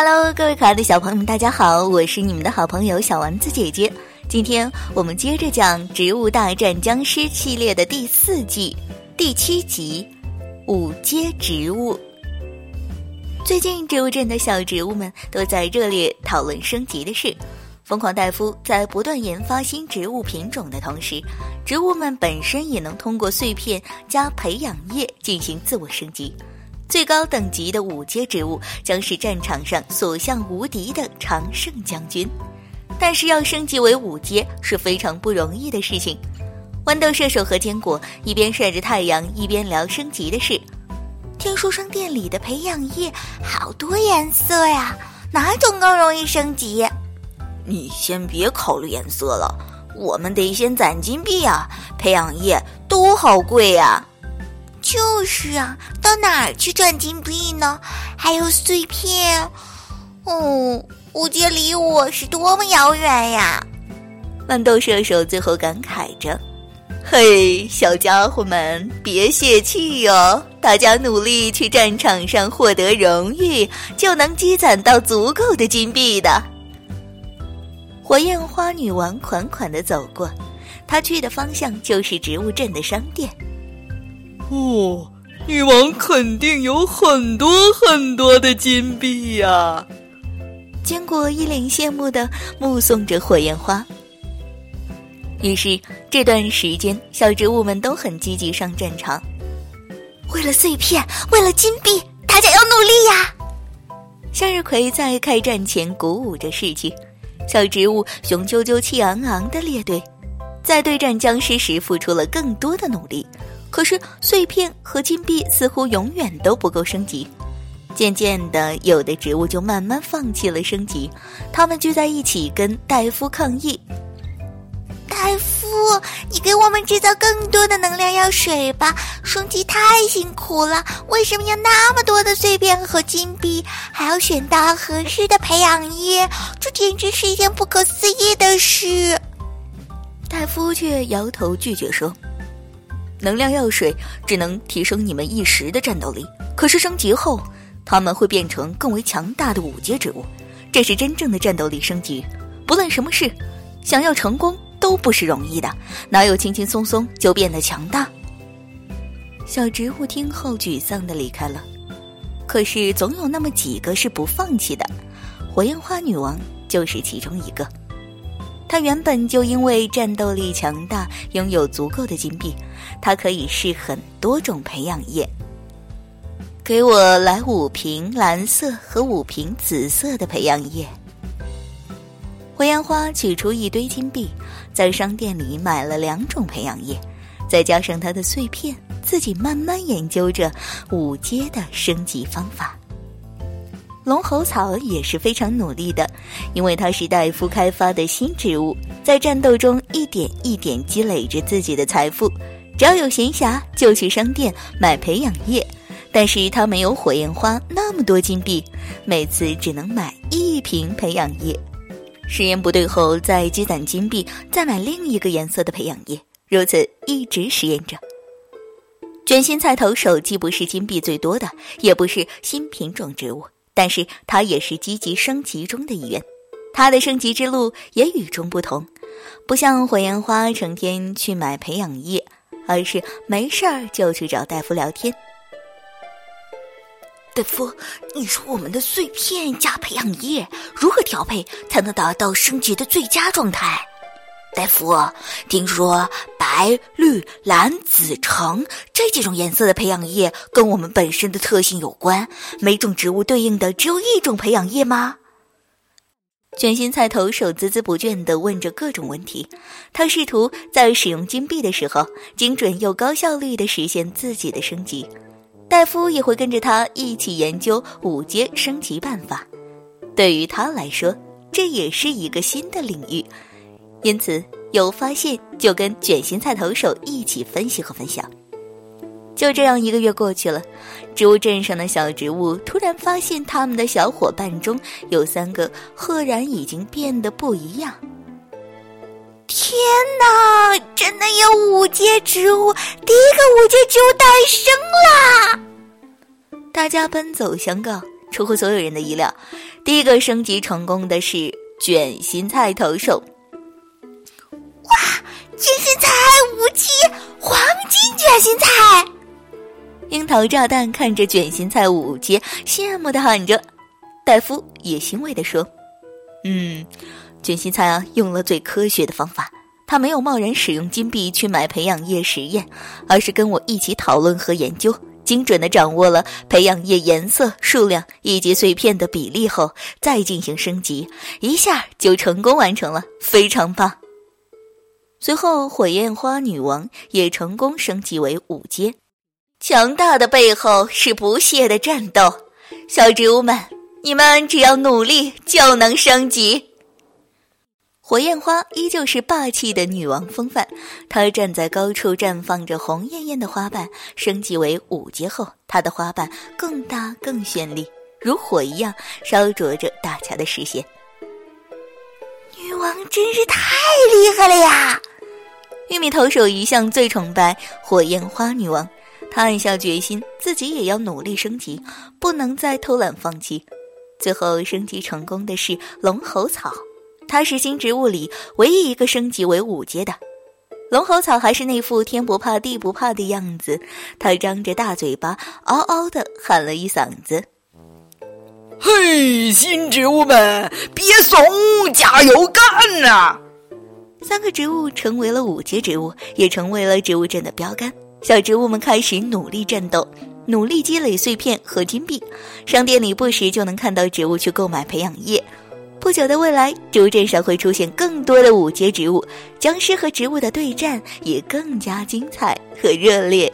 Hello，各位可爱的小朋友们，大家好，我是你们的好朋友小丸子姐姐。今天我们接着讲《植物大战僵尸》系列的第四季第七集《五阶植物》。最近植物镇的小植物们都在热烈讨论升级的事。疯狂大夫在不断研发新植物品种的同时，植物们本身也能通过碎片加培养液进行自我升级。最高等级的五阶植物将是战场上所向无敌的常胜将军。但是要升级为五阶是非常不容易的事情。豌豆射手和坚果一边晒着太阳，一边聊升级的事。听说商店里的培养液好多颜色呀，哪种更容易升级？你先别考虑颜色了，我们得先攒金币啊！培养液都好贵呀。就是啊，到哪儿去赚金币呢？还有碎片，哦。五阶离我是多么遥远呀！豌豆射手最后感慨着：“嘿，小家伙们，别泄气哟！大家努力去战场上获得荣誉，就能积攒到足够的金币的。”火焰花女王款款的走过，她去的方向就是植物镇的商店。哦，女王肯定有很多很多的金币呀！坚果一脸羡慕的目送着火焰花。于是这段时间，小植物们都很积极上战场。为了碎片，为了金币，大家要努力呀！向日葵在开战前鼓舞着士气，小植物雄赳赳、气昂昂的列队，在对战僵尸时付出了更多的努力。可是碎片和金币似乎永远都不够升级。渐渐的，有的植物就慢慢放弃了升级，他们聚在一起跟戴夫抗议：“戴夫，你给我们制造更多的能量药水吧！升级太辛苦了，为什么要那么多的碎片和金币，还要选到合适的培养液？这简直是一件不可思议的事！”戴夫却摇头拒绝说：“能量药水只能提升你们一时的战斗力，可是升级后……”他们会变成更为强大的五阶植物，这是真正的战斗力升级。不论什么事，想要成功都不是容易的，哪有轻轻松松就变得强大？小植物听后沮丧的离开了。可是总有那么几个是不放弃的，火焰花女王就是其中一个。他原本就因为战斗力强大，拥有足够的金币，她可以试很多种培养液。给我来五瓶蓝色和五瓶紫色的培养液。火焰花取出一堆金币，在商店里买了两种培养液，再加上它的碎片，自己慢慢研究着五阶的升级方法。龙喉草也是非常努力的，因为它是戴夫开发的新植物，在战斗中一点一点积累着自己的财富，只要有闲暇就去商店买培养液。但是他没有火焰花那么多金币，每次只能买一瓶培养液。实验不对后，再积攒金币，再买另一个颜色的培养液，如此一直实验着。卷心菜投手既不是金币最多的，也不是新品种植物，但是它也是积极升级中的一员。它的升级之路也与众不同，不像火焰花成天去买培养液，而是没事儿就去找大夫聊天。戴夫，你说我们的碎片加培养液如何调配才能达到升级的最佳状态？戴夫，听说白、绿、蓝、紫、橙这几种颜色的培养液跟我们本身的特性有关，每种植物对应的只有一种培养液吗？卷心菜投手孜孜不倦地问着各种问题，他试图在使用金币的时候，精准又高效率地实现自己的升级。戴夫也会跟着他一起研究五阶升级办法，对于他来说，这也是一个新的领域，因此有发现就跟卷心菜投手一起分析和分享。就这样，一个月过去了，植物镇上的小植物突然发现，他们的小伙伴中有三个赫然已经变得不一样。天哪！真的有五阶植物，第一个五阶植物诞生啦！大家奔走相告，出乎所有人的意料，第一个升级成功的是卷心菜投手。卷心菜！樱桃炸弹看着卷心菜五阶，羡慕的喊着。戴夫也欣慰的说：“嗯，卷心菜啊，用了最科学的方法。他没有贸然使用金币去买培养液实验，而是跟我一起讨论和研究，精准的掌握了培养液颜色、数量以及碎片的比例后，再进行升级，一下就成功完成了，非常棒。”随后，火焰花女王也成功升级为五阶。强大的背后是不懈的战斗，小植物们，你们只要努力就能升级。火焰花依旧是霸气的女王风范，她站在高处，绽放着红艳艳的花瓣。升级为五阶后，她的花瓣更大更绚丽，如火一样烧灼着大家的视线。女王真是太厉害了呀！玉米投手一向最崇拜火焰花女王，他暗下决心，自己也要努力升级，不能再偷懒放弃。最后升级成功的是龙喉草，它是新植物里唯一一个升级为五阶的。龙喉草还是那副天不怕地不怕的样子，它张着大嘴巴，嗷嗷的喊了一嗓子：“嘿，新植物们，别怂，加油干呐！”三个植物成为了五阶植物，也成为了植物镇的标杆。小植物们开始努力战斗，努力积累碎片和金币。商店里不时就能看到植物去购买培养液。不久的未来，植物镇上会出现更多的五阶植物，僵尸和植物的对战也更加精彩和热烈。